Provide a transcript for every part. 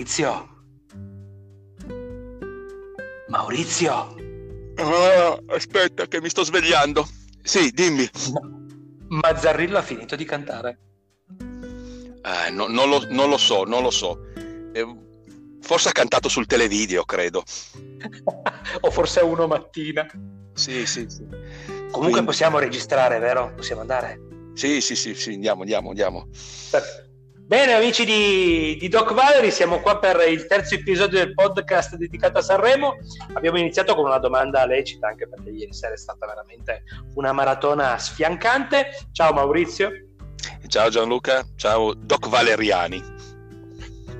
Maurizio? Maurizio? Ah, aspetta che mi sto svegliando. Sì, dimmi. Mazzarrillo ha finito di cantare. Eh, no, non, lo, non, lo, so, non lo so. Eh, forse ha cantato sul televideo, credo. o forse a uno mattina. Sì, sì, sì. Comunque Quindi... possiamo registrare, vero? Possiamo andare? Sì, sì, sì, sì, andiamo, andiamo, andiamo. Perfetto. Bene amici di, di, Doc Valery, siamo qua per il terzo episodio del podcast dedicato a Sanremo. Abbiamo iniziato con una domanda lecita, anche perché ieri sera è stata veramente una maratona sfiancante. Ciao Maurizio. Ciao Gianluca, ciao Doc Valeriani.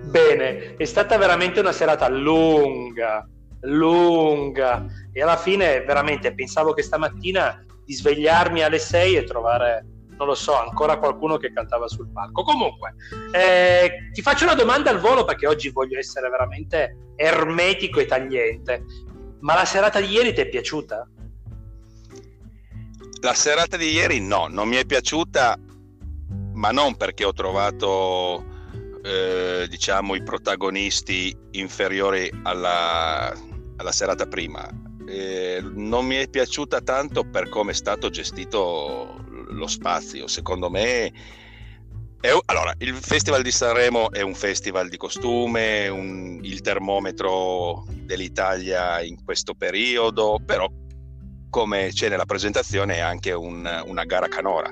Bene, è stata veramente una serata lunga, lunga e alla fine veramente pensavo che stamattina di svegliarmi alle 6 e trovare non lo so, ancora qualcuno che cantava sul palco. Comunque, eh, ti faccio una domanda al volo perché oggi voglio essere veramente ermetico e tagliente. Ma la serata di ieri ti è piaciuta? La serata di ieri no, non mi è piaciuta, ma non perché ho trovato, eh, diciamo, i protagonisti inferiori alla, alla serata prima. Eh, non mi è piaciuta tanto per come è stato gestito lo spazio. Secondo me, è, allora, il Festival di Sanremo è un festival di costume, un, il termometro dell'Italia in questo periodo, però come c'è nella presentazione è anche un, una gara canora.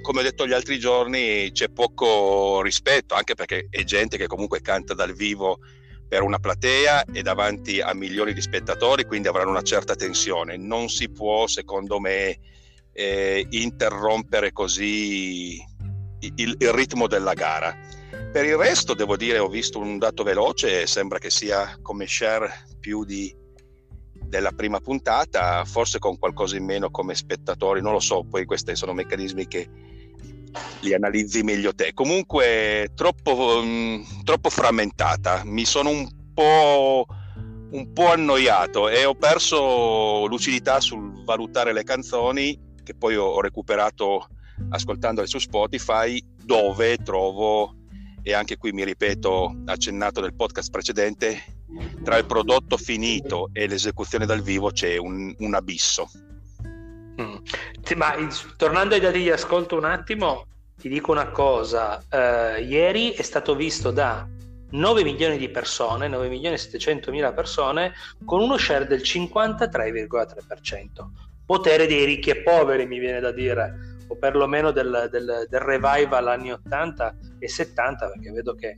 Come ho detto gli altri giorni, c'è poco rispetto, anche perché è gente che comunque canta dal vivo per una platea e davanti a milioni di spettatori, quindi avranno una certa tensione. Non si può, secondo me, eh, interrompere così il, il, ritmo della gara. Per il resto devo dire ho visto un dato veloce, sembra che sia come share più di, della prima puntata, forse con qualcosa in meno come spettatori, non lo so, poi questi sono meccanismi che li analizzi meglio te. Comunque troppo, mh, mm, troppo frammentata, mi sono un po' un po' annoiato e ho perso lucidità sul valutare le canzoni che poi ho recuperato ascoltandole su Spotify, dove trovo, e anche qui mi ripeto, accennato nel podcast precedente, tra il prodotto finito e l'esecuzione dal vivo c'è un, un abisso. Mm. Ma tornando ai dati di ascolto un attimo, ti dico una cosa, uh, ieri è stato visto da 9 milioni di persone, 9 milioni e 700 mila persone, con uno share del 53,3% potere dei ricchi e poveri, mi viene da dire, o perlomeno del, del, del revival anni 80 e 70, perché vedo che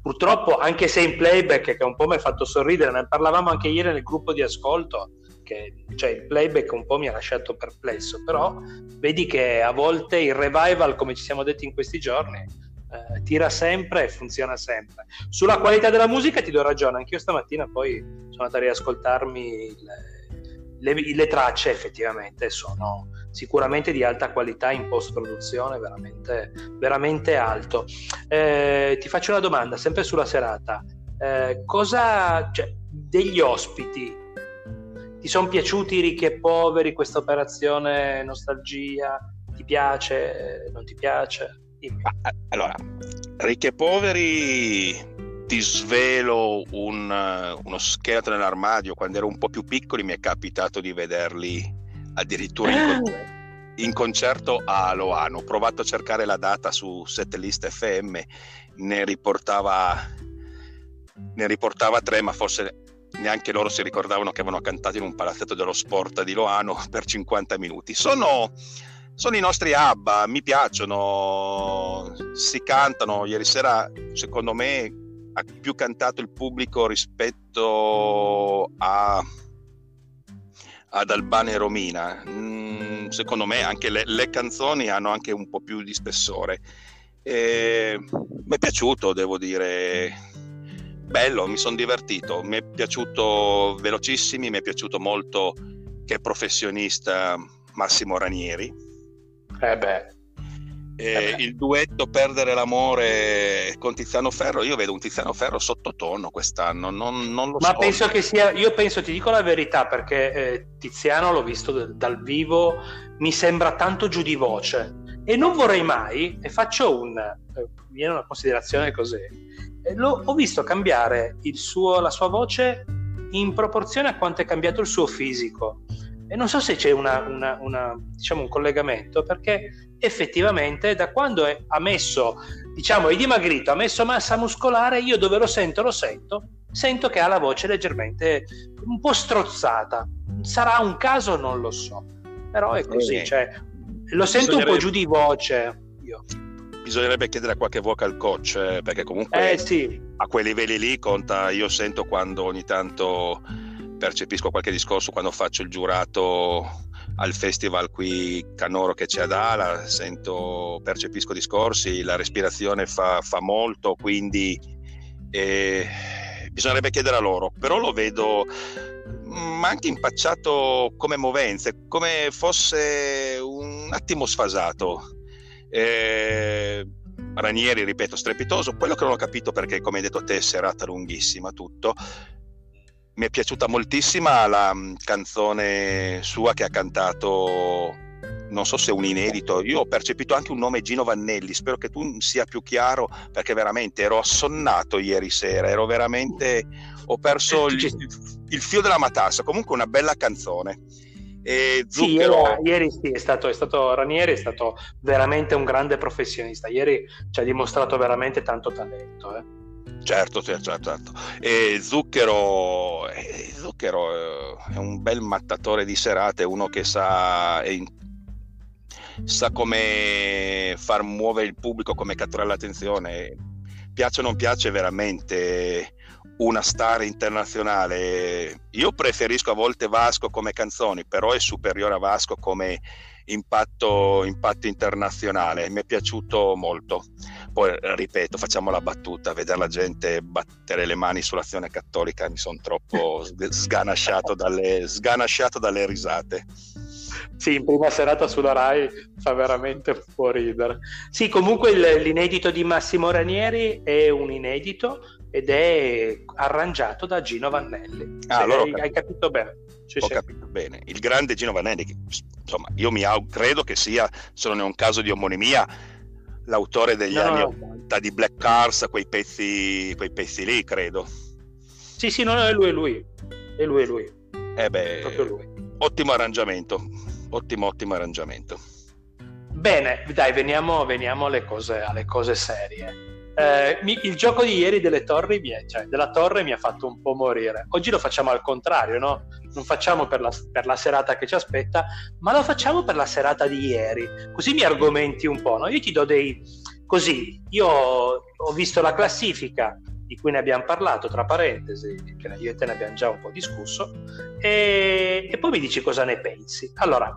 purtroppo, anche se in playback, che un po' mi ha fatto sorridere, ne parlavamo anche ieri nel gruppo di ascolto, che cioè, il playback un po' mi ha lasciato perplesso, però vedi che a volte il revival, come ci siamo detti in questi giorni, eh, tira sempre e funziona sempre. Sulla qualità della musica ti do ragione, anch'io stamattina poi sono andato a riascoltarmi il, le, le, tracce effettivamente sono sicuramente di alta qualità in post produzione veramente, veramente alto. Eh, ti faccio una domanda sempre sulla serata. Eh, cosa cioè, degli ospiti ti sono piaciuti ricchi e poveri questa operazione nostalgia ti piace non ti piace? Dimmi. allora ricchi e poveri ti svelo un, uno scheletro nell'armadio, quando ero un po' più piccoli mi è capitato di vederli addirittura in, con- in concerto a Loano. Ho provato a cercare la data su Setlist FM, ne riportava, ne riportava tre, ma forse neanche loro si ricordavano che avevano cantato in un palazzetto dello sport di Loano per 50 minuti. Sono, sono i nostri ABBA, mi piacciono, si cantano. Ieri sera, secondo me, ha più cantato il pubblico rispetto a, ad Albano e Romina. Mm, secondo me anche le, le, canzoni hanno anche un po' più di spessore. E, mi è piaciuto, devo dire. Bello, mi sono divertito, mi è piaciuto velocissimi, mi è piaciuto molto che professionista Massimo Ranieri. Eh beh, eh, il duetto Perdere l'amore con Tiziano Ferro, io vedo un Tiziano Ferro sottotono quest'anno, non, non lo Ma so. Ma penso che sia, io penso, ti dico la verità, perché eh, Tiziano l'ho visto d- dal vivo, mi sembra tanto giù di voce E non vorrei mai, e faccio un, eh, viene una considerazione così, eh, lo, ho visto cambiare suo, la sua voce in proporzione a quanto è cambiato il suo fisico. E non so se c'è una, una, una, diciamo un collegamento, perché effettivamente da quando è, ha messo, diciamo, è dimagrito, ha messo massa muscolare, io dove lo sento, lo sento, sento che ha la voce leggermente un po' strozzata. Sarà un caso? Non lo so. Però è così, cioè, lo sento un po' giù di voce. Io. Bisognerebbe chiedere a qualche vocal coach, eh, perché comunque eh, sì. a quei livelli lì conta, io sento quando ogni tanto percepisco qualche discorso, quando faccio il giurato al festival qui Canoro che c'è ad Ala, sento, percepisco discorsi, la respirazione fa, fa molto, quindi eh, bisognerebbe chiedere a loro, però lo vedo ma mm, anche impacciato come movenze, come fosse un attimo sfasato. Eh, Ranieri, ripeto, strepitoso. Quello che non ho capito perché, come hai detto te, serata lunghissima, tutto. Mi è piaciuta moltissima la mm, canzone sua che ha cantato non so se è un inedito, io ho percepito anche un nome Gino Vannelli, spero che tu sia più chiaro perché veramente ero assonnato ieri sera, ero veramente, ho perso il, il filo della matassa, comunque una bella canzone. E Zucchero... Sì, ieri sì, è stato, è stato Ranieri, è stato veramente un grande professionista, ieri ci ha dimostrato veramente tanto talento. Eh. Certo, certo, certo. E Zucchero, eh, Zucchero eh, è un bel mattatore di serate, uno che sa, sa come far muovere il pubblico, come catturare l'attenzione. Piace o non piace veramente una star internazionale. Io preferisco a volte Vasco come canzoni, però è superiore a Vasco come impatto, impatto internazionale. Mi è piaciuto molto. Poi, ripeto, facciamo la battuta, vedere la gente battere le mani sull'azione cattolica, mi sono troppo sganasciato dalle, sganasciato dalle risate. Sì, in prima serata sulla Rai fa veramente un po' ridere. Sì, comunque il, l'inedito di Massimo Ranieri è un inedito ed è arrangiato da Gino Vannelli. Ah, allora hai, hai, capito bene. Sì, ho sì. capito bene. Il grande Gino Vannelli, che, insomma, io mi aug- credo che sia, se non è un caso di omonimia, l'autore degli no, anni 80 di Black Cars, quei pezzi, quei pezzi lì, credo. Sì, sì, no, no, è lui, è lui. È lui, è lui. Eh beh, ottimo arrangiamento ottimo, ottimo arrangiamento. Bene, dai, veniamo, veniamo alle, cose, alle, cose, serie. Eh, mi, il gioco di ieri delle torri, mi è, cioè, della torre mi ha fatto un po' morire. Oggi lo facciamo al contrario, no? Non facciamo per la, per la, serata che ci aspetta, ma lo facciamo per la serata di ieri. Così mi argomenti un po', no? Io ti do dei... Così, io ho visto la classifica di cui ne abbiamo parlato, tra parentesi, che io e te ne abbiamo già un po' discusso, e, e poi mi dici cosa ne pensi. Allora,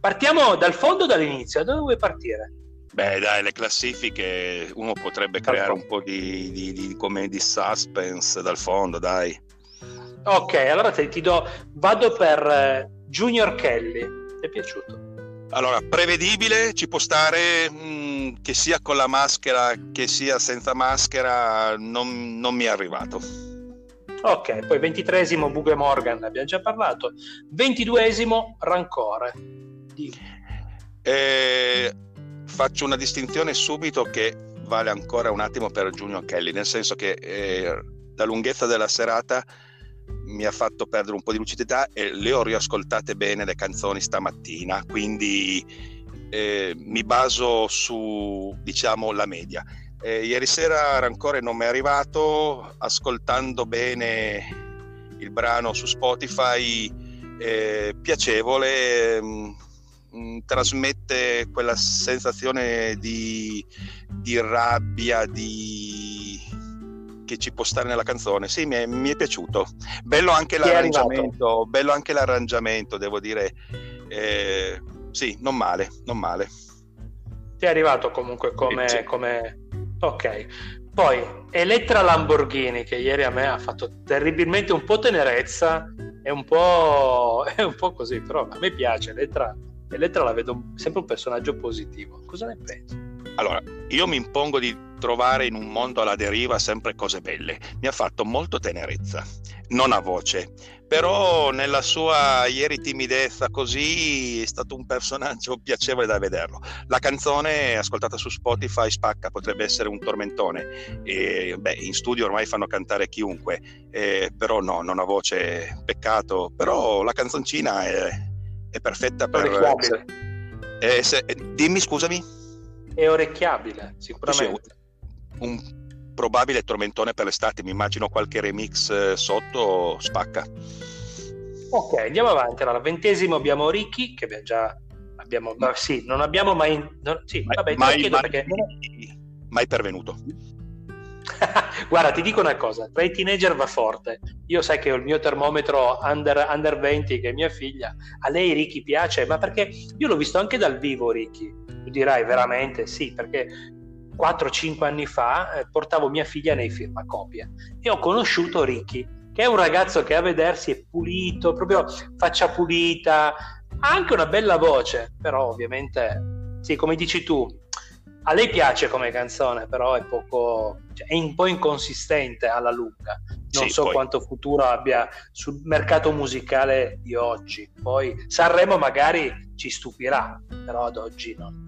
partiamo dal fondo o dall'inizio? Da dove vuoi partire? Beh, dai, le classifiche uno potrebbe creare un po' di, di, di, come di suspense dal fondo, dai. Ok, allora te, ti do, vado per eh, Junior Kelly. Ti è piaciuto? Allora, prevedibile, ci può stare mh, mm, che sia con la maschera che sia senza maschera, non, non mi è arrivato. Ok, poi ventitresimo Bugue Morgan, abbiamo già parlato. Ventiduesimo Rancore. Eh, faccio una distinzione subito che vale ancora un attimo per Junior Kelly, nel senso che eh, la lunghezza della serata mi ha fatto perdere un po' di lucidità e le ho riascoltate bene le canzoni stamattina, quindi eh, mi baso su diciamo la media. Eh, ieri sera Rancore non mi è arrivato, ascoltando bene il brano su Spotify, eh, piacevole, mh, mm, trasmette quella sensazione di, di rabbia, di che ci può stare nella canzone. Sì, mi è, mi è piaciuto. Bello anche l'arrangiamento, bello anche l'arrangiamento, devo dire. Eh, sì, non male, non male. Ti è arrivato comunque come, sì. come... Ok. Poi Elettra Lamborghini, che ieri a me ha fatto terribilmente un po' tenerezza e un po', è un po' così, però a me piace Elettra. Elettra la vedo sempre un personaggio positivo. Cosa ne pensi? Allora, io mi impongo di trovare in un mondo alla deriva sempre cose belle. Mi ha fatto molto tenerezza, non a voce, però nella sua ieri timidezza così è stato un personaggio piacevole da vederlo. La canzone ascoltata su Spotify spacca, potrebbe essere un tormentone. E, beh, in studio ormai fanno cantare chiunque, eh, però no, non ha voce, peccato. Però la canzoncina è, è perfetta per... Eh, se, dimmi, scusami. È orecchiabile, sicuramente. un probabile tormentone per l'estate, mi immagino qualche remix eh, sotto, spacca. Ok, andiamo avanti. Allora, ventesimo abbiamo Ricky, che abbiamo già... Abbiamo, ma sì, non abbiamo mai... Non, sì, mai, vabbè, mai, mai, perché... mai pervenuto. Guarda, ti dico una cosa, tra i teenager va forte. Io sai che ho il mio termometro under, under 20, che è mia figlia. A lei Ricky piace, ma perché io l'ho visto anche dal vivo Ricky. Tu dirai veramente sì, perché 4-5 anni fa eh, portavo mia figlia nei firmacopie e ho conosciuto Ricky, che è un ragazzo che a vedersi è pulito, proprio faccia pulita, ha anche una bella voce, però ovviamente, sì, come dici tu, a lei piace come canzone, però è poco, cioè, è un po' inconsistente alla lunga. Non sì, so poi... quanto futuro abbia sul mercato musicale di oggi. Poi Sanremo magari ci stupirà, però ad oggi non,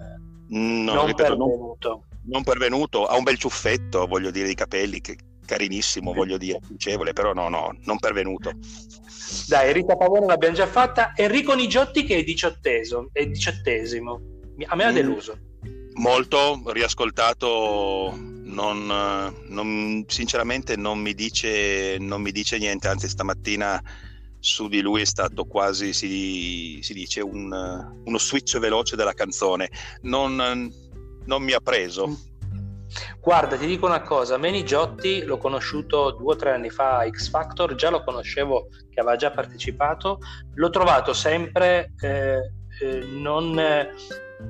no, non ripeto, pervenuto. Non, non pervenuto. Ha un bel ciuffetto, voglio dire, i capelli, che carinissimo, voglio dire, piacevole, però no, no, non pervenuto. Dai, Rita Pavone l'abbiamo già fatta. Enrico Nigiotti che è diciottesimo. È diciottesimo. A me ha mm. deluso. Mm molto riascoltato non, non, sinceramente non mi, dice, non mi dice niente anzi stamattina su di lui è stato quasi si, si dice un, uno switch veloce della canzone. Non, mi ha preso. Guarda, ti dico una cosa, Meni Giotti l'ho conosciuto due o tre anni fa a X Factor, già lo conoscevo che aveva già partecipato, l'ho trovato sempre eh, eh, non,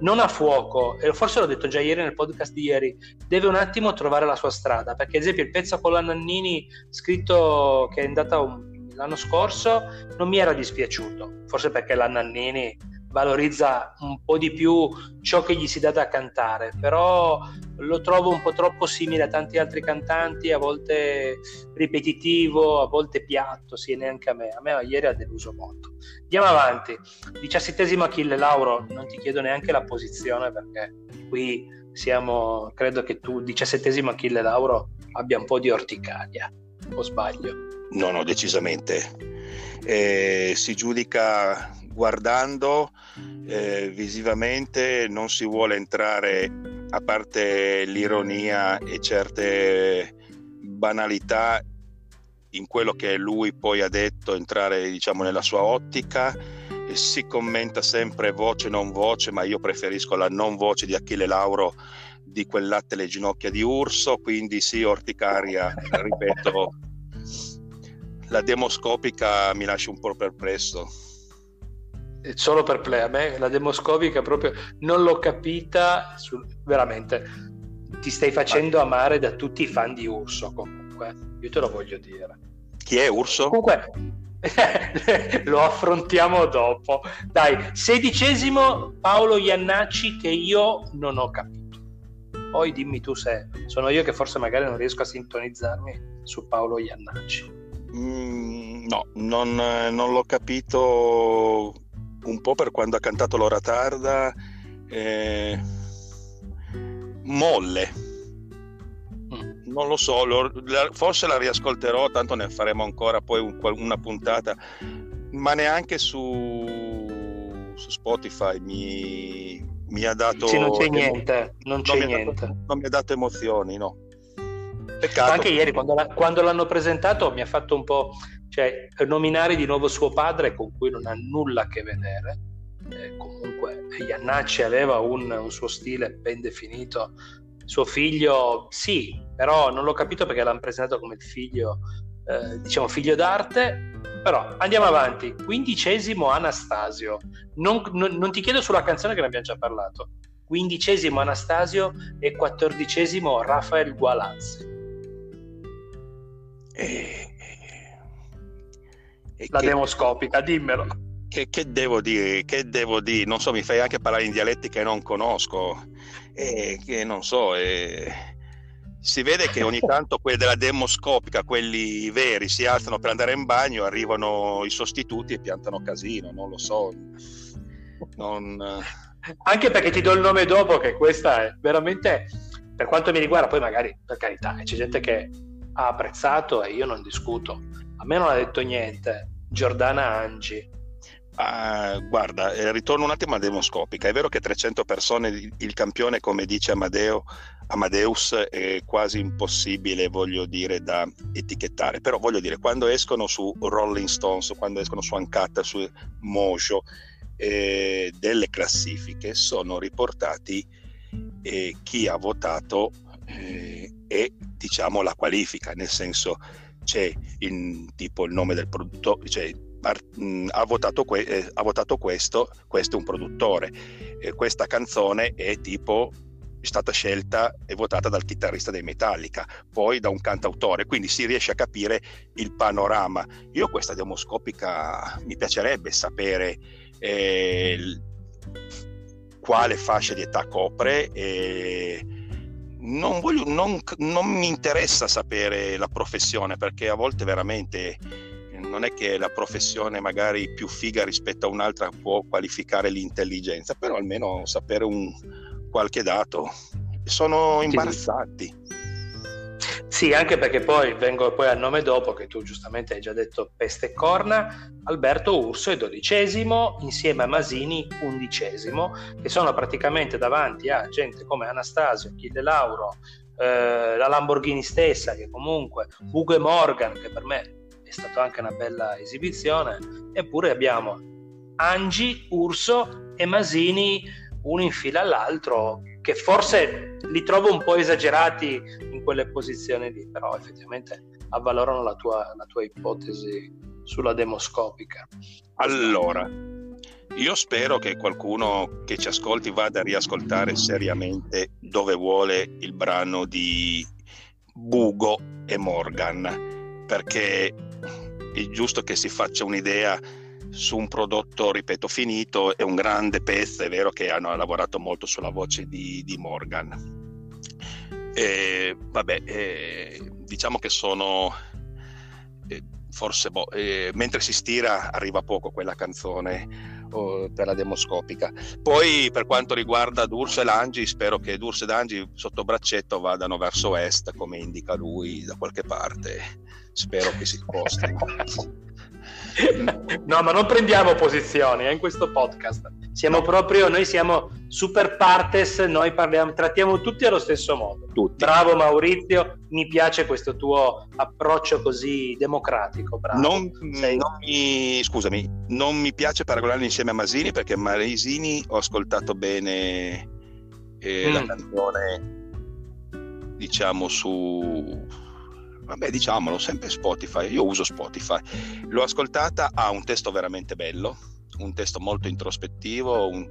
non a fuoco, e forse l'ho detto già ieri nel podcast di ieri, deve un attimo trovare la sua strada, perché ad esempio il pezzo con la Nannini scritto che è andata un, l'anno scorso non mi era dispiaciuto, forse perché la Nannini valorizza un po' di più ciò che gli si dà da cantare, però lo trovo un po' troppo simile a tanti altri cantanti, a volte ripetitivo, a volte piatto, sì, neanche a me. A me ieri ha deluso molto. Andiamo avanti. Diciassettesimo Achille Lauro, non ti chiedo neanche la posizione perché qui siamo, credo che tu, diciassettesimo Achille Lauro, abbia un po' di orticaria, o sbaglio? No, no, decisamente. Eh, si giudica guardando eh, visivamente non si vuole entrare a parte l'ironia e certe banalità in quello che lui poi ha detto entrare diciamo nella sua ottica si commenta sempre voce non voce ma io preferisco la non voce di Achille Lauro di quel latte le ginocchia di urso quindi sì orticaria ripeto la demoscopica mi lascia un po' perplesso solo per play, a me la demoscopica proprio non l'ho capita, sul, veramente ti stai facendo amare da tutti i fan di Urso comunque, io te lo voglio dire. Chi è Urso? Comunque lo affrontiamo dopo. Dai, sedicesimo Paolo Iannacci che io non ho capito. Poi dimmi tu se sono io che forse magari non riesco a sintonizzarmi su Paolo Iannacci. Mm, no, non, non l'ho capito un po' per quando ha cantato l'ora tarda, eh, molle. Mm. Non lo so, lo, la, forse la riascolterò, tanto ne faremo ancora poi un, una puntata, ma neanche su, su Spotify mi, mi, ha dato... Sì, non c'è niente, non c'è non niente. Dato, non mi ha dato emozioni, no. Peccato. Anche ieri quando, la, quando, l'hanno presentato mi ha fatto un po', cioè nominare di nuovo suo padre con cui non ha nulla a che vedere. Eh, comunque Iannacci aveva un, un, suo stile ben definito. Suo figlio, sì, però non l'ho capito perché l'hanno presentato come il figlio, eh, diciamo, figlio d'arte. Però andiamo avanti. Quindicesimo Anastasio. Non, non, non ti chiedo sulla canzone che ne abbiamo già parlato. Quindicesimo Anastasio e quattordicesimo Rafael Gualazzi. E, e la che, demoscopica, dimmelo. Che, che, devo dire? Che devo dire? Non so, mi fai anche parlare in dialetti che non conosco, e che non so, e, si vede che ogni tanto quelli della demoscopica, quelli veri, si alzano per andare in bagno, arrivano i sostituti e piantano casino, non lo so. Non... Anche perché ti do il nome dopo, che questa è veramente, per quanto mi riguarda, poi magari per carità, c'è gente che ha apprezzato e io non discuto. A me non ha detto niente. Giordana Angi. Ah, guarda, eh, ritorno un attimo a Demoscopica. È vero che 300 persone, il campione, come dice Amadeo, Amadeus, è quasi impossibile, voglio dire, da etichettare. Però voglio dire, quando escono su Rolling Stones, quando escono su Uncut, su Mojo, eh, delle classifiche, sono riportati eh, chi ha votato eh, e diciamo la qualifica, nel senso c'è il, tipo il nome del produttore, cioè Mm, ha votato, que- eh, ha votato, questo, questo è un produttore. Eh, questa canzone è tipo è stata scelta e votata dal chitarrista dei Metallica, poi da un cantautore, quindi si riesce a capire il panorama. Io questa demoscopica mi piacerebbe sapere eh, quale fascia di età copre e non, voglio, non, non mi interessa sapere la professione perché a volte veramente non è che la professione magari più figa rispetto a un'altra può qualificare l'intelligenza, però almeno sapere un qualche dato. Sono imbarazzati. Sì, anche perché poi vengo poi al nome dopo, che tu giustamente hai già detto peste e corna, Alberto Urso è dodicesimo, insieme a Masini undicesimo, che sono praticamente davanti a gente come Anastasio, Achille Lauro, eh, la Lamborghini stessa, che comunque, Ugo e Morgan, che per me è stata anche una bella esibizione, eppure abbiamo Angi, Urso e Masini uno in fila all'altro, che forse li trovo un po' esagerati in quelle posizioni lì, però effettivamente avvalorano la tua, la tua ipotesi sulla demoscopica. Allora, io spero che qualcuno che ci ascolti vada a riascoltare seriamente dove vuole il brano di Bugo e Morgan, perché è giusto che si faccia un'idea su un prodotto, ripeto, finito, è un grande pezzo, è vero che hanno lavorato molto sulla voce di, di Morgan. E, vabbè, eh, diciamo che sono eh, forse boh, eh, mentre si stira arriva poco quella canzone oh, per la demoscopica. Poi per quanto riguarda D'Urso e Langi, spero che D'Urso e Langi sotto braccetto vadano verso est, come indica lui da qualche parte. Spero che si sposti. no, ma non prendiamo posizioni eh, in questo podcast. Siamo no. proprio, noi siamo super partes, noi parliamo, trattiamo tutti allo stesso modo. Tutti. Bravo Maurizio, mi piace questo tuo approccio così democratico. Bravo. Non, non mi, scusami, non mi piace paragonarli insieme a Masini perché Masini ho ascoltato bene eh, mm. la canzone, diciamo, su vabbè diciamolo, sempre Spotify, io uso Spotify, l'ho ascoltata, ha un testo veramente bello, un testo molto introspettivo un...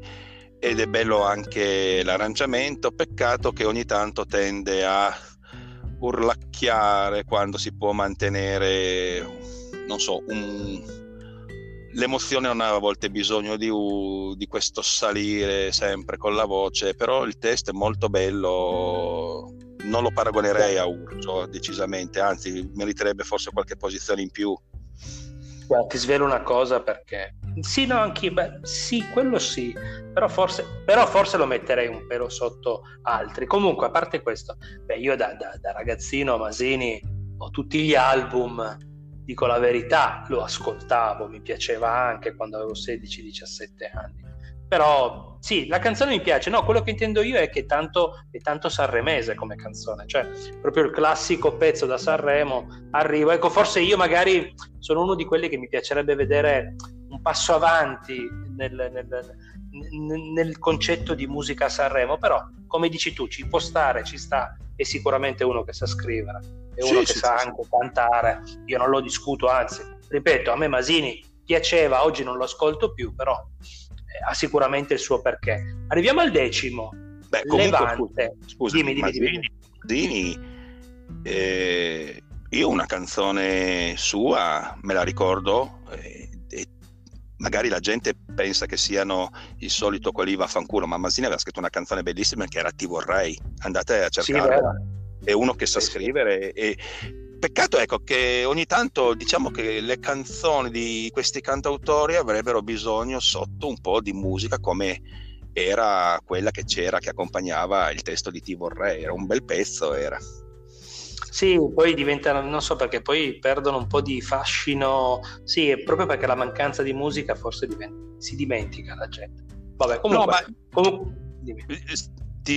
ed è bello anche l'arrangiamento, peccato che ogni tanto tende a urlacchiare quando si può mantenere, non so, un... L'emozione non ha a volte bisogno di, di questo salire sempre con la voce, però il testo è molto bello, non lo paragonerei a Urso decisamente, anzi meriterebbe forse qualche posizione in più. Guarda, ti svelo una cosa perché sì, no, anche beh, sì, quello sì, però forse, però forse, lo metterei un pelo sotto altri. Comunque, a parte questo, beh, io da, da, da ragazzino Masini ho tutti gli album, dico la verità, lo ascoltavo, mi piaceva anche quando avevo 16-17 anni però sì, la canzone mi piace, no, quello che intendo io è che tanto, è tanto sanremese come canzone, cioè proprio il classico pezzo da Sanremo arriva, ecco forse io magari sono uno di quelli che mi piacerebbe vedere un passo avanti nel, nel, nel concetto di musica a Sanremo, però come dici tu ci può stare, ci sta, è sicuramente uno che sa scrivere, è uno sì, che sì, sa sì, anche cantare, io non lo discuto, anzi, ripeto, a me Masini piaceva, oggi non lo ascolto più, però ha sicuramente il suo perché. Arriviamo al decimo. Beh, comunque, Levante. Scusa, dimmi, dimmi, Mazzini, dimmi. eh, io una canzone sua me la ricordo eh, e magari la gente pensa che siano il solito quelli va fanculo, ma Masini aveva scritto una canzone bellissima che era Ti vorrei. Andate a cercarla. è uno che sa scrivere e peccato ecco che ogni tanto diciamo che le canzoni di questi cantautori avrebbero bisogno sotto un po' di musica come era quella che c'era che accompagnava il testo di Ti vorrei, era un bel pezzo era. Sì, poi diventano, non so perché, poi perdono un po' di fascino. Sì, proprio perché la mancanza di musica forse diventa, si dimentica la gente. Vabbè, comunque, no, ma... comunque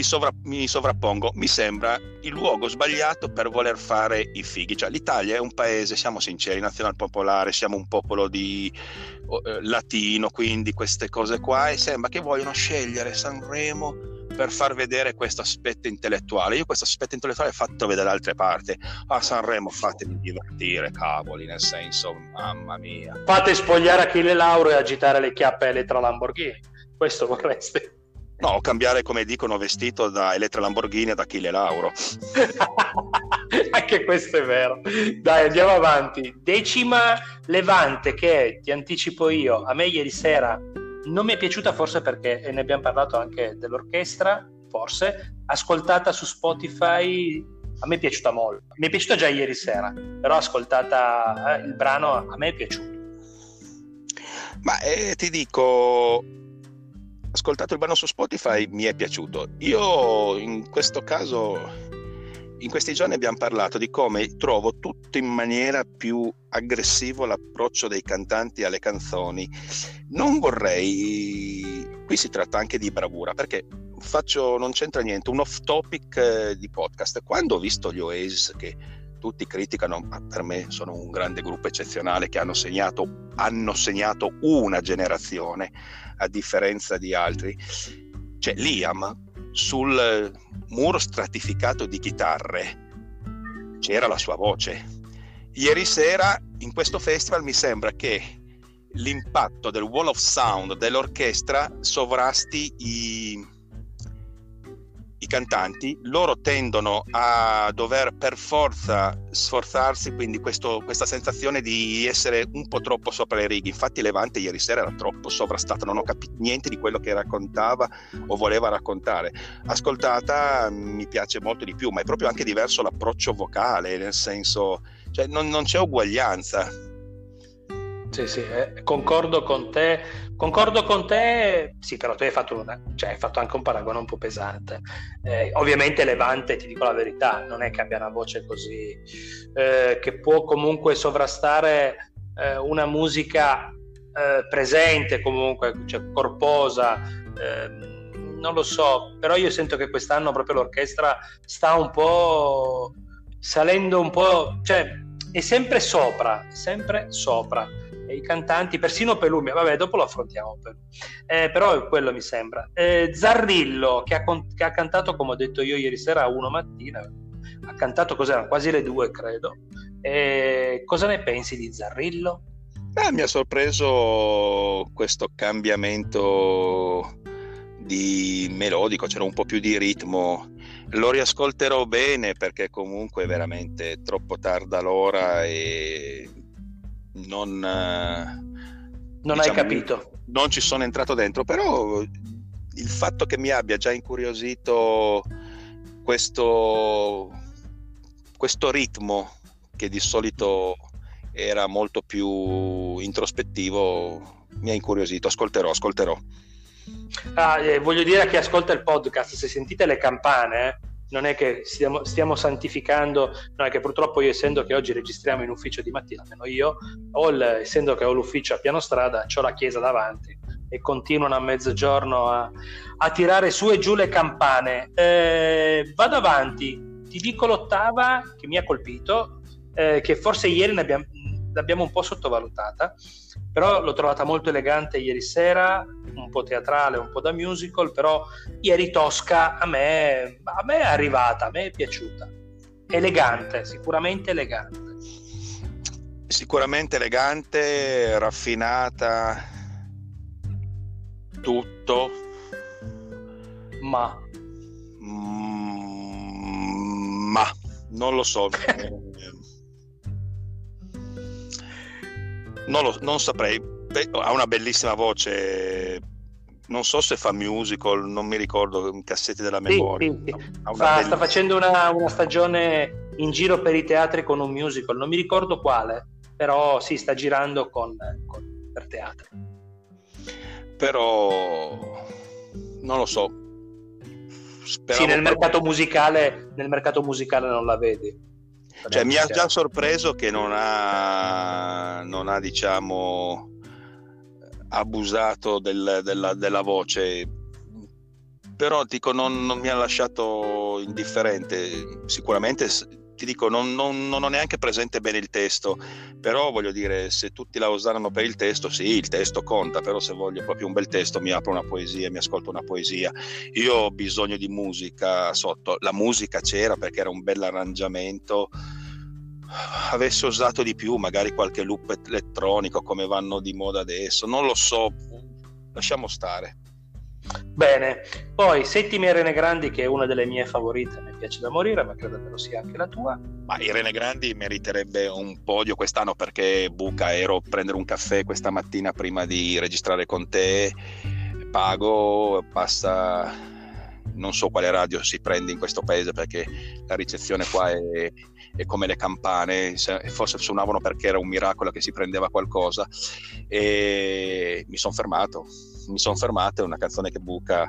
sovra- mi sovrappongo, mi sembra il luogo sbagliato per voler fare i fighi. Cioè, l'Italia è un paese, siamo sinceri, nazional popolare, siamo un popolo di eh, latino, quindi queste cose qua, e sembra che vogliono scegliere Sanremo per far vedere questo aspetto intellettuale. Io questo aspetto intellettuale fatto vedere da altre parti. A Sanremo fatemi divertire, cavoli, nel senso, mamma mia. Fate spogliare Achille Lauro e agitare le chiappe Elettra Lamborghini. Questo vorreste. No, cambiare come dicono vestito da Elettra Lamborghini ad Achille Lauro. Anche questo è vero. Dai, andiamo avanti. Decima Levante che ti anticipo io. A me ieri sera non mi è piaciuta forse perché e ne abbiamo parlato anche dell'orchestra, forse, ascoltata su Spotify a me è piaciuta molto. Mi è piaciuta già ieri sera, però ascoltata eh, il brano a me è piaciuto. Ma eh, ti dico, ascoltato il brano su Spotify mi è piaciuto. Io in questo caso, in questi giorni abbiamo parlato di come trovo tutto in maniera più aggressivo l'approccio dei cantanti alle canzoni. Non vorrei, qui si tratta anche di bravura, perché faccio, non c'entra niente, un off topic eh, di podcast. Quando ho visto gli Oasis che tutti criticano, ma per me sono un grande gruppo eccezionale che hanno segnato, hanno segnato una generazione a differenza di altri. Cioè Liam sul muro stratificato di chitarre c'era la sua voce. Ieri sera in questo festival mi sembra che l'impatto del wall of sound dell'orchestra sovrasti i, i cantanti, loro tendono a dover per forza sforzarsi, quindi questo, questa sensazione di essere un po' troppo sopra le righe. Infatti Levante ieri sera era troppo sovrastata, non ho capito niente di quello che raccontava o voleva raccontare. Ascoltata mi piace molto di più, ma è proprio anche diverso l'approccio vocale, nel senso, cioè non, non c'è uguaglianza sì, sì, eh, concordo con te. Concordo con te, sì, però tu hai fatto, una, cioè, hai fatto anche un paragone un po' pesante. Eh, ovviamente Levante, ti dico la verità, non è che abbia una voce così, eh, che può comunque sovrastare eh, una musica eh, presente, comunque, cioè, corposa. Ehm, non lo so, però io sento che quest'anno proprio l'orchestra sta un po' salendo un po', cioè è sempre sopra, sempre sopra i cantanti, persino Pelumia, vabbè, dopo lo affrontiamo. Eh, però quello mi sembra. Eh, Zarrillo, che ha, con- che ha, cantato, come ho detto io ieri sera a uno mattina, ha cantato cos'erano quasi le due, credo. Eh, cosa ne pensi di Zarrillo? Beh, mi ha sorpreso questo cambiamento di melodico, c'era un po' più di ritmo. Lo riascolterò bene perché comunque è veramente troppo tarda l'ora e non, non diciamo, hai capito. Non ci sono entrato dentro, però il fatto che mi abbia già incuriosito questo, questo ritmo che di solito era molto più introspettivo mi ha incuriosito. Ascolterò, ascolterò. Ah, eh, voglio dire a chi ascolta il podcast, se sentite le campane, non è che stiamo, stiamo, santificando, non è che purtroppo io essendo che oggi registriamo in ufficio di mattina, almeno io, il, essendo che ho l'ufficio a piano strada, ho la chiesa davanti e continuano a mezzogiorno a, a tirare su e giù le campane. Eh, vado avanti, ti dico l'ottava che mi ha colpito, eh, che forse ieri abbiamo, l'abbiamo un po' sottovalutata, però l'ho trovata molto elegante ieri sera, un po' teatrale, un po' da musical, però ieri Tosca a me, a me è arrivata, a me è piaciuta. Elegante, sicuramente elegante. Sicuramente elegante, raffinata, tutto. Ma. Mm, ma, non lo so. non, lo, non saprei. Beh, ha una bellissima voce, non so se fa musical, non mi ricordo, cassetti della memoria. Sì, sì, sì. Fa, sta facendo una, una, stagione in giro per i teatri con un musical, non mi ricordo quale, però sì, sta girando con, con, per teatri. Però non lo so. Speravo sì, nel mercato, musicale, nel mercato musicale non la vedi. Cioè, mi ha già sorpreso che non ha, non ha diciamo, abusato del, della, della, voce, però dico, non, non, mi ha lasciato indifferente. Sicuramente ti dico, non, non, non, ho neanche presente bene il testo, però voglio dire, se tutti la usano per il testo, sì, il testo conta, però se voglio proprio un bel testo mi apro una poesia, mi ascolto una poesia. Io ho bisogno di musica sotto, la musica c'era perché era un bel arrangiamento, avesse usato di più, magari qualche loop elettronico come vanno di moda adesso, non lo so, lasciamo stare. Bene, poi Settimi Irene Grandi, che è una delle mie favorite, mi piace da morire, ma credo che lo sia anche la tua. Ma Irene Grandi meriterebbe un podio quest'anno perché buca, ero a prendere un caffè questa mattina prima di registrare con te, pago, passa non so quale radio si prende in questo paese perché la ricezione qua è, è come le campane, forse suonavano perché era un miracolo che si prendeva qualcosa e mi sono fermato, mi sono fermato, è una canzone che buca,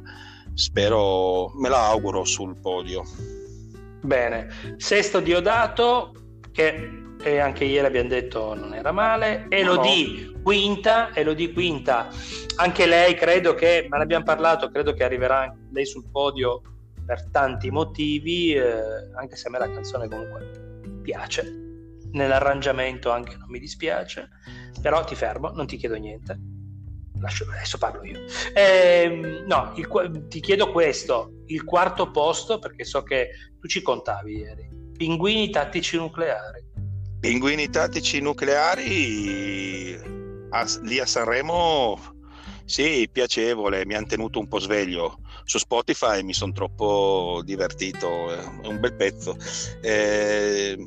spero, me la auguro sul podio. Bene, sesto Diodato che e anche ieri abbiamo detto non era male, Elodie no. quinta, Elodie quinta, anche lei credo che, ma ne abbiamo parlato, credo che arriverà lei sul podio per tanti motivi, eh, anche se a me la canzone comunque piace, nell'arrangiamento anche non mi dispiace, però ti fermo, non ti chiedo niente. Lascio, adesso parlo io. Eh, no, il, ti chiedo questo, il quarto posto, perché so che tu ci contavi ieri. Pinguini tattici nucleari. Pinguini tattici nucleari a, lì a Sanremo, sì, piacevole, mi hanno tenuto un po' sveglio. Su Spotify mi sono troppo divertito, è un bel pezzo. Eh,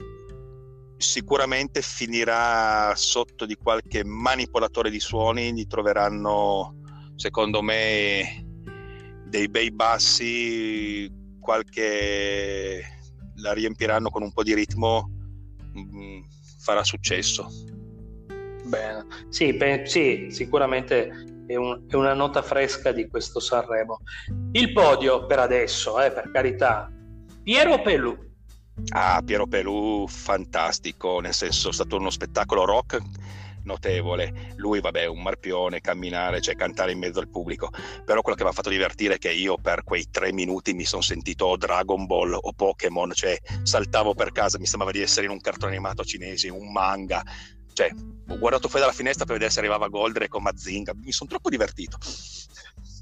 sicuramente finirà sotto di qualche manipolatore di suoni, gli troveranno, secondo me, dei bei bassi, qualche la riempiranno con un po' di ritmo Mm, farà successo. Bene, sì, beh, sì sicuramente è, un, è, una nota fresca di questo Sanremo. Il podio per adesso, eh, per carità, Piero Pelù. Ah, Piero Pelù, fantastico, nel senso è stato uno spettacolo rock notevole. Lui, vabbè, un marpione, camminare, cioè cantare in mezzo al pubblico. Però quello che mi ha fatto divertire è che io per quei tre minuti mi sono sentito Dragon Ball o Pokémon, cioè saltavo per casa, mi sembrava di essere in un cartone animato cinese, un manga. Cioè, ho guardato fuori dalla finestra per vedere se arrivava Goldre con Mazinga. Mi sono troppo divertito.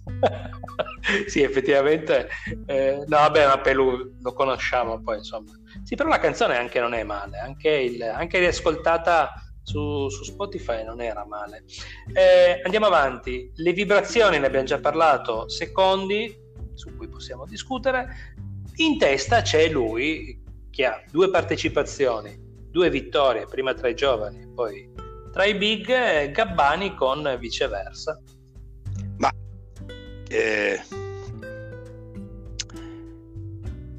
sì, effettivamente. Eh, no, vabbè, ma Pelù lo conosciamo poi, insomma. Sì, però la canzone anche non è male, anche, il, anche riascoltata su, su Spotify non era male. Eh, andiamo avanti, le vibrazioni ne abbiamo già parlato, secondi, su cui possiamo discutere. In testa c'è lui che ha due partecipazioni, due vittorie, prima tra i giovani, poi tra i big, Gabbani con viceversa. Ma eh,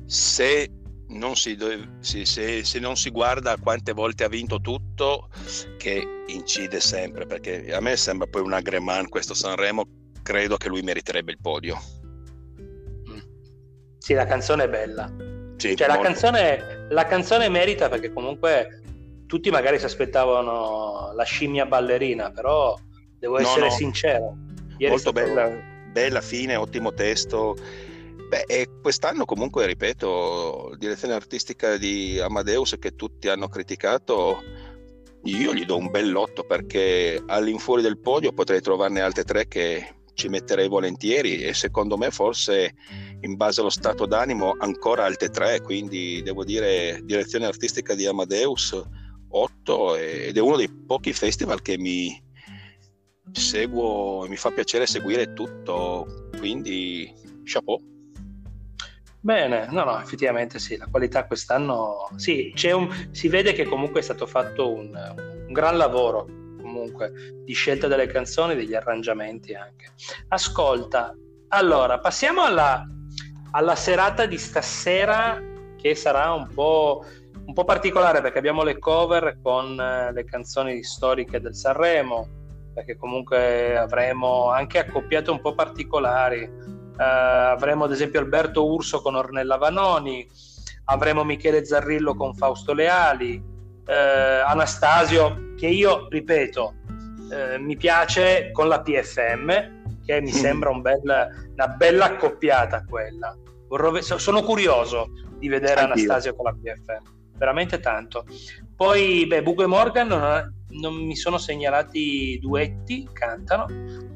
se non si, si, se, se, non si guarda quante volte ha vinto tutto, che incide sempre, perché a me sembra poi un agreman questo Sanremo, credo che lui meriterebbe il podio. Mm. Sì, la canzone è bella. Sì, cioè, la, canzone, la canzone merita perché comunque tutti magari si aspettavano la scimmia ballerina, però devo essere no, no. sincero. Ieri Molto bella, bella fine, ottimo testo Beh, quest'anno comunque, ripeto, direzione artistica di Amadeus che tutti hanno criticato, io gli do un bell'otto perché all'infuori del podio potrei trovarne altre tre che ci metterei volentieri e secondo me forse in base allo stato d'animo ancora altre tre, quindi devo dire direzione artistica di Amadeus 8 ed è uno dei pochi festival che mi seguo e mi fa piacere seguire tutto, quindi chapeau. Bene, no, no, effettivamente sì, la qualità quest'anno sì, un, si vede che comunque è stato fatto un, un gran lavoro, comunque di scelta delle canzoni, degli arrangiamenti anche. Ascolta, allora passiamo alla, alla serata di stasera che sarà un po', un po' particolare perché abbiamo le cover con eh, le canzoni storiche del Sanremo, perché comunque avremo anche accoppiate un po' particolari. Uh, avremo ad esempio Alberto Urso con Ornella Vanoni, avremo Michele Zarrillo con Fausto Leali, uh, Anastasio, che io ripeto, uh, mi piace con la PFM, che mi mm. sembra un bel, una bella accoppiata quella. Vorrò, sono curioso di vedere Anch'io. Anastasio con la PFM veramente tanto. Poi, beh, Bugo e Morgan non, non, mi sono segnalati duetti, cantano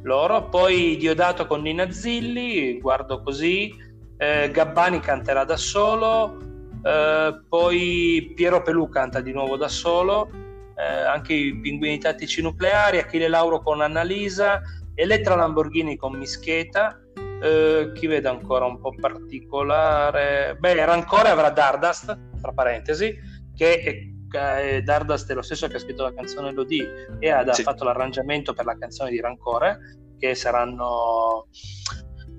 loro. Poi Diodato con Nina Zilli, guardo così. Eh, Gabbani canterà da solo. Eh, poi Piero Pelù canta di nuovo da solo. Eh, anche i Pinguini Tattici Nucleari. Achille Lauro con Annalisa. Elettra Lamborghini con Mischeta. Uh, chi vede ancora un po' particolare? Beh, Rancore avrà Dardust, tra parentesi, che è, è Dardust è lo stesso che ha scritto la canzone Lodi e ha sì. fatto l'arrangiamento per la canzone di Rancore, che saranno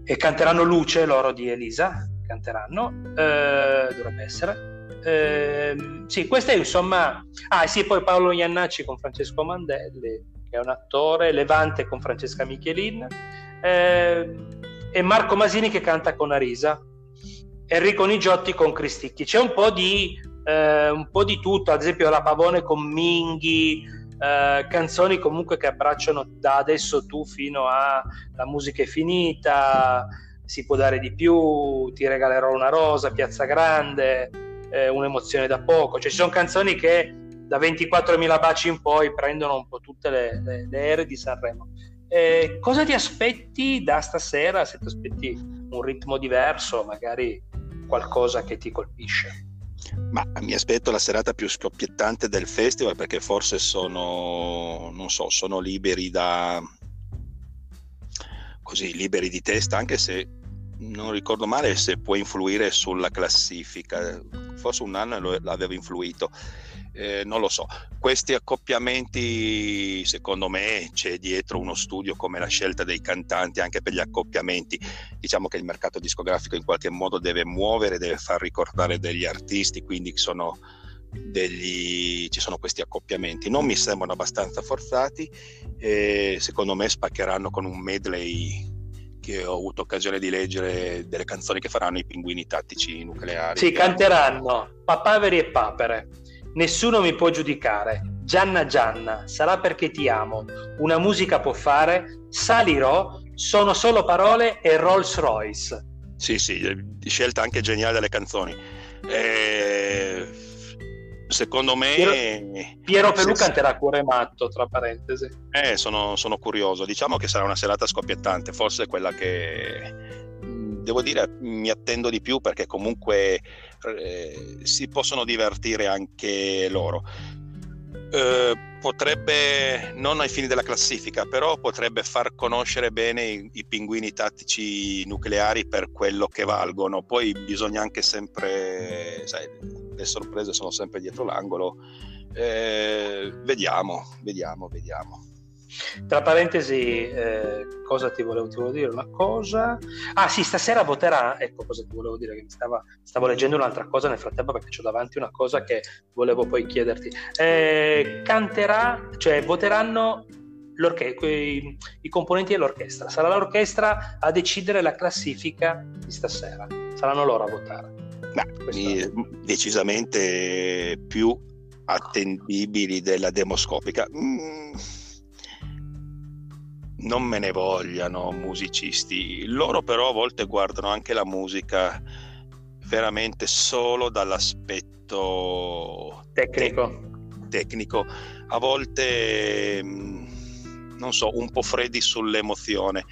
e canteranno Luce, loro di Elisa, canteranno, uh, dovrebbe essere. Uh, sì, questa è insomma... Ah, sì, poi Paolo Iannacci con Francesco Mandelli, che è un attore, Levante con Francesca Michelin. Eh, e Marco Masini che canta con Arisa, Enrico Nigiotti con Cristicchi. C'è un po' di, eh, un po di tutto, ad esempio la Pavone con Minghi, eh, canzoni comunque che abbracciano da adesso tu fino a La musica è finita, Si può dare di più, Ti regalerò una rosa, Piazza Grande, eh, Un'emozione da poco. Cioè ci sono canzoni che da 24.000 baci in poi prendono un po' tutte le, le, le ere di Sanremo. Eh, cosa ti aspetti da stasera? Se ti aspetti un ritmo diverso, magari qualcosa che ti colpisce? Ma mi aspetto la serata più scoppiettante del festival perché forse sono, non so, sono liberi da così, liberi di testa, anche se non ricordo male se può influire sulla classifica. Forse un anno l'aveva influito eh, non lo so. Questi accoppiamenti, secondo me, c'è dietro uno studio come la scelta dei cantanti anche per gli accoppiamenti. Diciamo che il mercato discografico in qualche modo deve muovere, deve far ricordare degli artisti, quindi sono degli, ci sono questi accoppiamenti. Non mi sembrano abbastanza forzati e secondo me spaccheranno con un medley che ho avuto occasione di leggere delle canzoni che faranno i pinguini tattici nucleari. Sì, canteranno papaveri e papere. Nessuno mi può giudicare. Gianna Gianna, sarà perché ti amo. Una musica può fare. Salirò. Sono solo parole e Rolls Royce. Sì, sì, eh, scelta anche geniale delle canzoni. Eh, secondo me Piero, Piero Pelù canterà Cuore Matto tra parentesi eh, sono, sono, curioso diciamo che sarà una serata scoppiettante forse quella che devo dire mi attendo di più perché comunque eh, si possono divertire anche loro. Eh, potrebbe, non ai fini della classifica, però potrebbe far conoscere bene i, i, pinguini tattici nucleari per quello che valgono. Poi bisogna anche sempre, sai, le sorprese sono sempre dietro l'angolo. Eh, vediamo, vediamo, vediamo. Tra parentesi, eh, cosa ti volevo, ti volevo, dire? Una cosa. Ah, sì, stasera voterà. Ecco cosa ti volevo dire. Che mi stava, stavo leggendo un'altra cosa nel frattempo perché ho davanti una cosa che volevo poi chiederti. Eh, canterà, cioè voteranno quei, i componenti dell'orchestra. Sarà l'orchestra a decidere la classifica di stasera. Saranno loro a votare. Beh, decisamente più attendibili della demoscopica. Mm non me ne vogliano musicisti, loro però a volte guardano anche la musica veramente solo dall'aspetto tecnico. Te- tecnico. A volte, mm, non so, un po' freddi sull'emozione,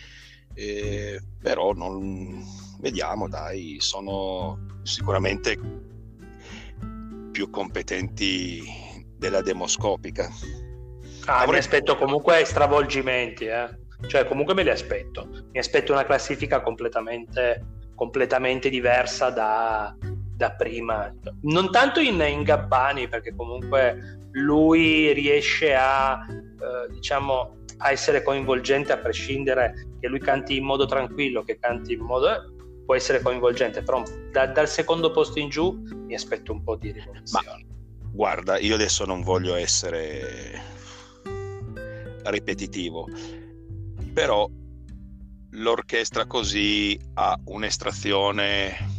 eh, però non... vediamo, dai, sono sicuramente più competenti della demoscopica. Ah. Mi aspetto comunque stravolgimenti, eh cioè comunque me li aspetto. Mi aspetto una classifica completamente, completamente diversa da, da prima, non tanto in, in Gabbani, perché comunque lui riesce a, eh, diciamo, a essere coinvolgente a prescindere che lui canti in modo tranquillo, che canti in modo... Eh, può essere coinvolgente, però da, dal secondo posto in giù mi aspetto un po' di rivoluzione. Ma, guarda, io adesso non voglio essere ripetitivo, però l'orchestra così ha un'estrazione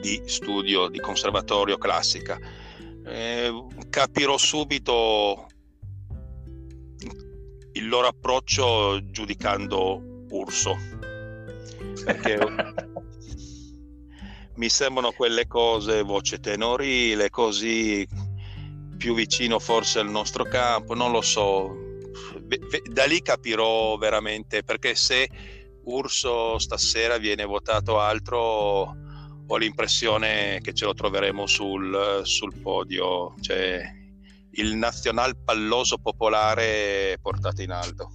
di studio, di conservatorio classica. Eh, capirò subito il loro approccio giudicando Urso. Perché mi sembrano quelle cose, voce tenorile, così più vicino forse al nostro campo, non lo so, da lì capirò veramente perché se Urso stasera viene votato altro ho l'impressione che ce lo troveremo sul, sul podio. Cioè il nazional palloso popolare portato in alto.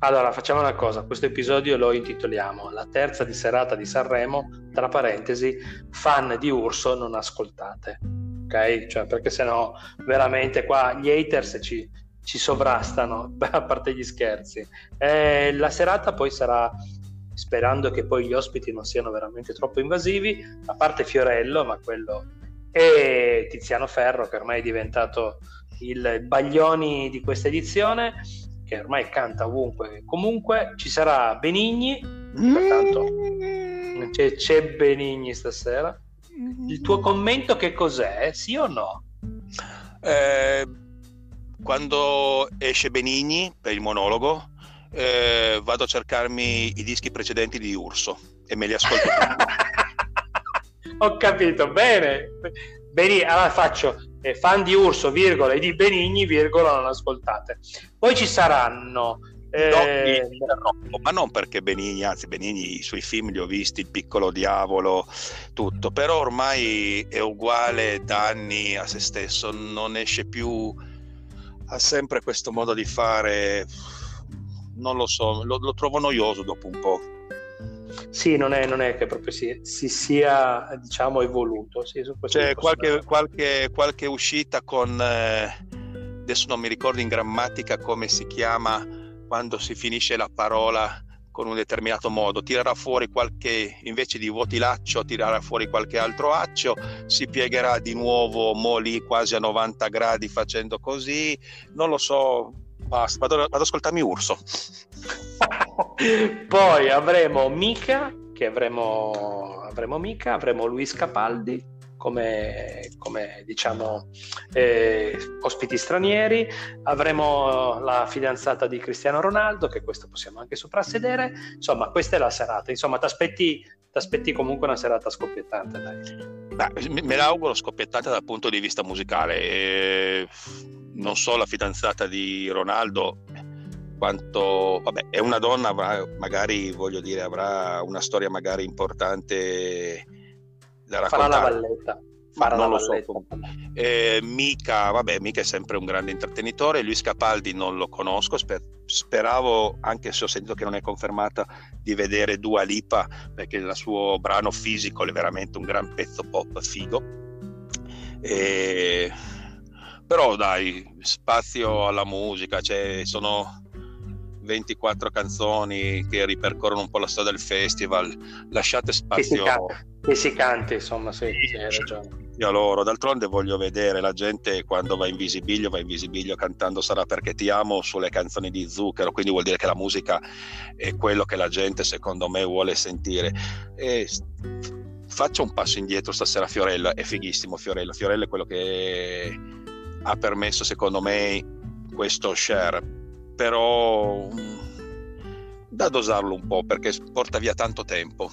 Allora facciamo una cosa. Questo episodio lo intitoliamo la terza di serata di Sanremo. Tra parentesi fan di Urso non ascoltate. Ok? Cioè perché sennò veramente qua gli haters ci ci sovrastano, a parte gli scherzi. Eh, la serata poi sarà, sperando che poi gli ospiti non siano veramente troppo invasivi, a parte Fiorello, ma quello e Tiziano Ferro, che ormai è diventato il baglioni di questa edizione, che ormai canta ovunque. Comunque ci sarà Benigni, pertanto c'è, c'è Benigni stasera. Il tuo commento che cos'è? Sì o no? Eh, quando esce Benigni per il monologo, eh, vado a cercarmi i dischi precedenti di Urso e me li ascolto. Ho capito, bene. Benigni, allora faccio eh, fan di Urso, virgola, e di Benigni, virgola, non ascoltate. Poi ci saranno... Eh... No, ma non perché Benigni, anzi Benigni i suoi film li ho visti, Il piccolo diavolo, tutto, però ormai è uguale da anni a se stesso, non esce più ha sempre questo modo di fare, non lo so, lo, lo trovo noioso dopo un po'. Sì, non è, non è che proprio si, si, sia diciamo evoluto. Sì, C'è qualche, qualche, qualche, uscita con, eh, adesso non mi ricordo in grammatica come si chiama quando si finisce la parola con un determinato modo, tirerà fuori qualche, invece di votilaccio, tirerà fuori qualche altro accio, si piegherà di nuovo mo lì quasi a 90 gradi facendo così, non lo so, basta, vado, vado ad ascoltarmi Urso. Poi avremo Mica, che avremo, avremo Mica, avremo Luis Capaldi, come, come diciamo eh, ospiti stranieri. Avremo la fidanzata di Cristiano Ronaldo, che questo possiamo anche soprassedere. Insomma, questa è la serata. Insomma, ti aspetti, comunque una serata scoppiettante. Dai. Beh, me l'auguro scoppiettante dal punto di vista musicale. E non so la fidanzata di Ronaldo quanto vabbè è una donna magari voglio dire avrà una storia magari importante da raccontare. Farà la valletta. Farà non lo valletta. so. Eh, Mica, vabbè, Mica è sempre un grande intrattenitore. Luis Capaldi non lo conosco. Sper- speravo, anche se ho sentito che non è confermata, di vedere Dua Lipa perché il suo brano fisico è veramente un gran pezzo pop figo. E... Però dai, spazio alla musica, cioè, sono 24 canzoni che ripercorrono un po' la storia del festival, lasciate spazio. Che si, canta, insomma, sì, sì, hai ragione. Io loro, d'altronde voglio vedere la gente quando va in visibilio, va in visibilio cantando Sarà perché ti amo sulle canzoni di Zucchero, quindi vuol dire che la musica è quello che la gente secondo me vuole sentire. E faccio un passo indietro stasera Fiorella, è fighissimo Fiorella, Fiorella è quello che ha permesso secondo me questo share però da dosarlo un po' perché porta via tanto tempo.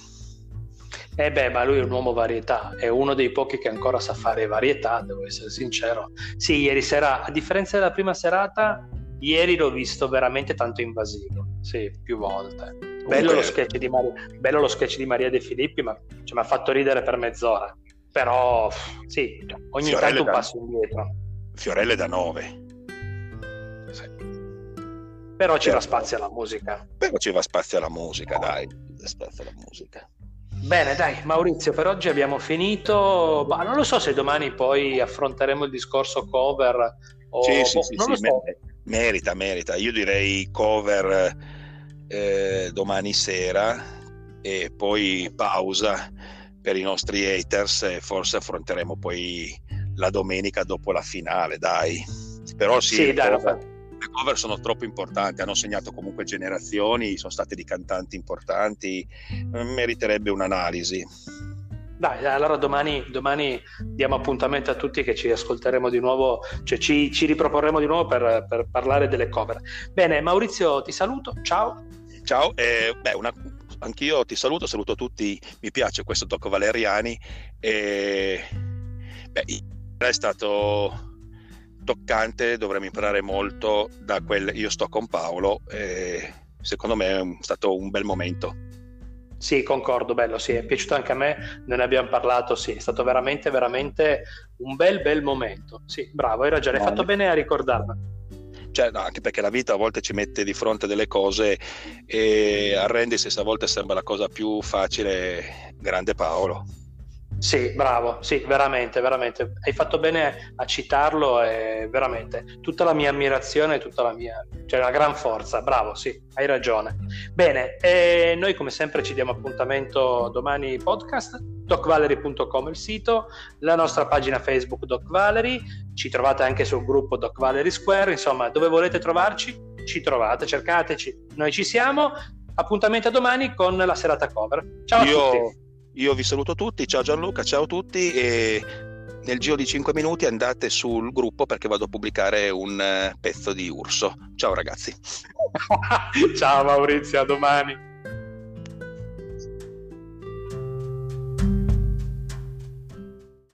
Eh beh, ma lui è un uomo varietà, è uno dei pochi che ancora sa fare varietà, devo essere sincero. Sì, ieri sera, a differenza della prima serata, ieri l'ho visto veramente tanto invasivo, sì, più volte. Bello, lo sketch, di Maria, bello lo sketch di Maria De Filippi, ma cioè, mi ha fatto ridere per mezz'ora. Però, sì, ogni Fiorelle tanto un da, passo indietro. Fiorelle da 9 però ci va spazio alla musica. Però ci va spazio alla musica, dai, spazio alla musica. Bene, dai, Maurizio, per oggi abbiamo finito. Ma non lo so se domani poi affronteremo il discorso cover. O... Sì, sì, sì, sì so. merita, merita. Io direi cover eh, domani sera e poi pausa per i nostri haters e forse affronteremo poi la domenica dopo la finale, dai. Però sì, sì dai, cover, le cover sono troppo importanti, hanno segnato comunque generazioni, sono state di cantanti importanti, meriterebbe un'analisi. Dai, allora domani, domani, diamo appuntamento a tutti che ci ascolteremo di nuovo, cioè ci, ci riproporremo di nuovo per, per, parlare delle cover. Bene, Maurizio ti saluto, ciao. Ciao, eh, beh, una, anch'io ti saluto, saluto tutti, mi piace questo tocco Valeriani e beh, è stato toccante, dovremmo imparare molto da quel io sto con Paolo e secondo me è stato un bel momento. Sì, concordo, bello, sì, è piaciuto anche a me, ne abbiamo parlato, sì, è stato veramente, veramente un bel, bel momento. Sì, bravo, hai ragione, hai fatto bene a ricordarmi. Cioè, no, anche perché la vita a volte ci mette di fronte delle cose e arrendersi a volte sembra la cosa più facile, grande Paolo. Sì, bravo, sì, veramente, veramente. Hai fatto bene a citarlo e veramente tutta la mia ammirazione, tutta la mia, cioè una gran forza, bravo, sì, hai ragione. Bene, noi come sempre ci diamo appuntamento domani podcast, docvalery.com il sito, la nostra pagina Facebook Doc Valery, ci trovate anche sul gruppo Doc Valery Square, insomma, dove volete trovarci, ci trovate, cercateci, noi ci siamo. Appuntamento a domani con la serata cover. Ciao Io... a tutti. Io vi saluto tutti, ciao Gianluca, ciao a tutti e nel giro di 5 minuti andate sul gruppo perché vado a pubblicare un eh, pezzo di Urso. Ciao ragazzi. ciao Maurizio, a domani.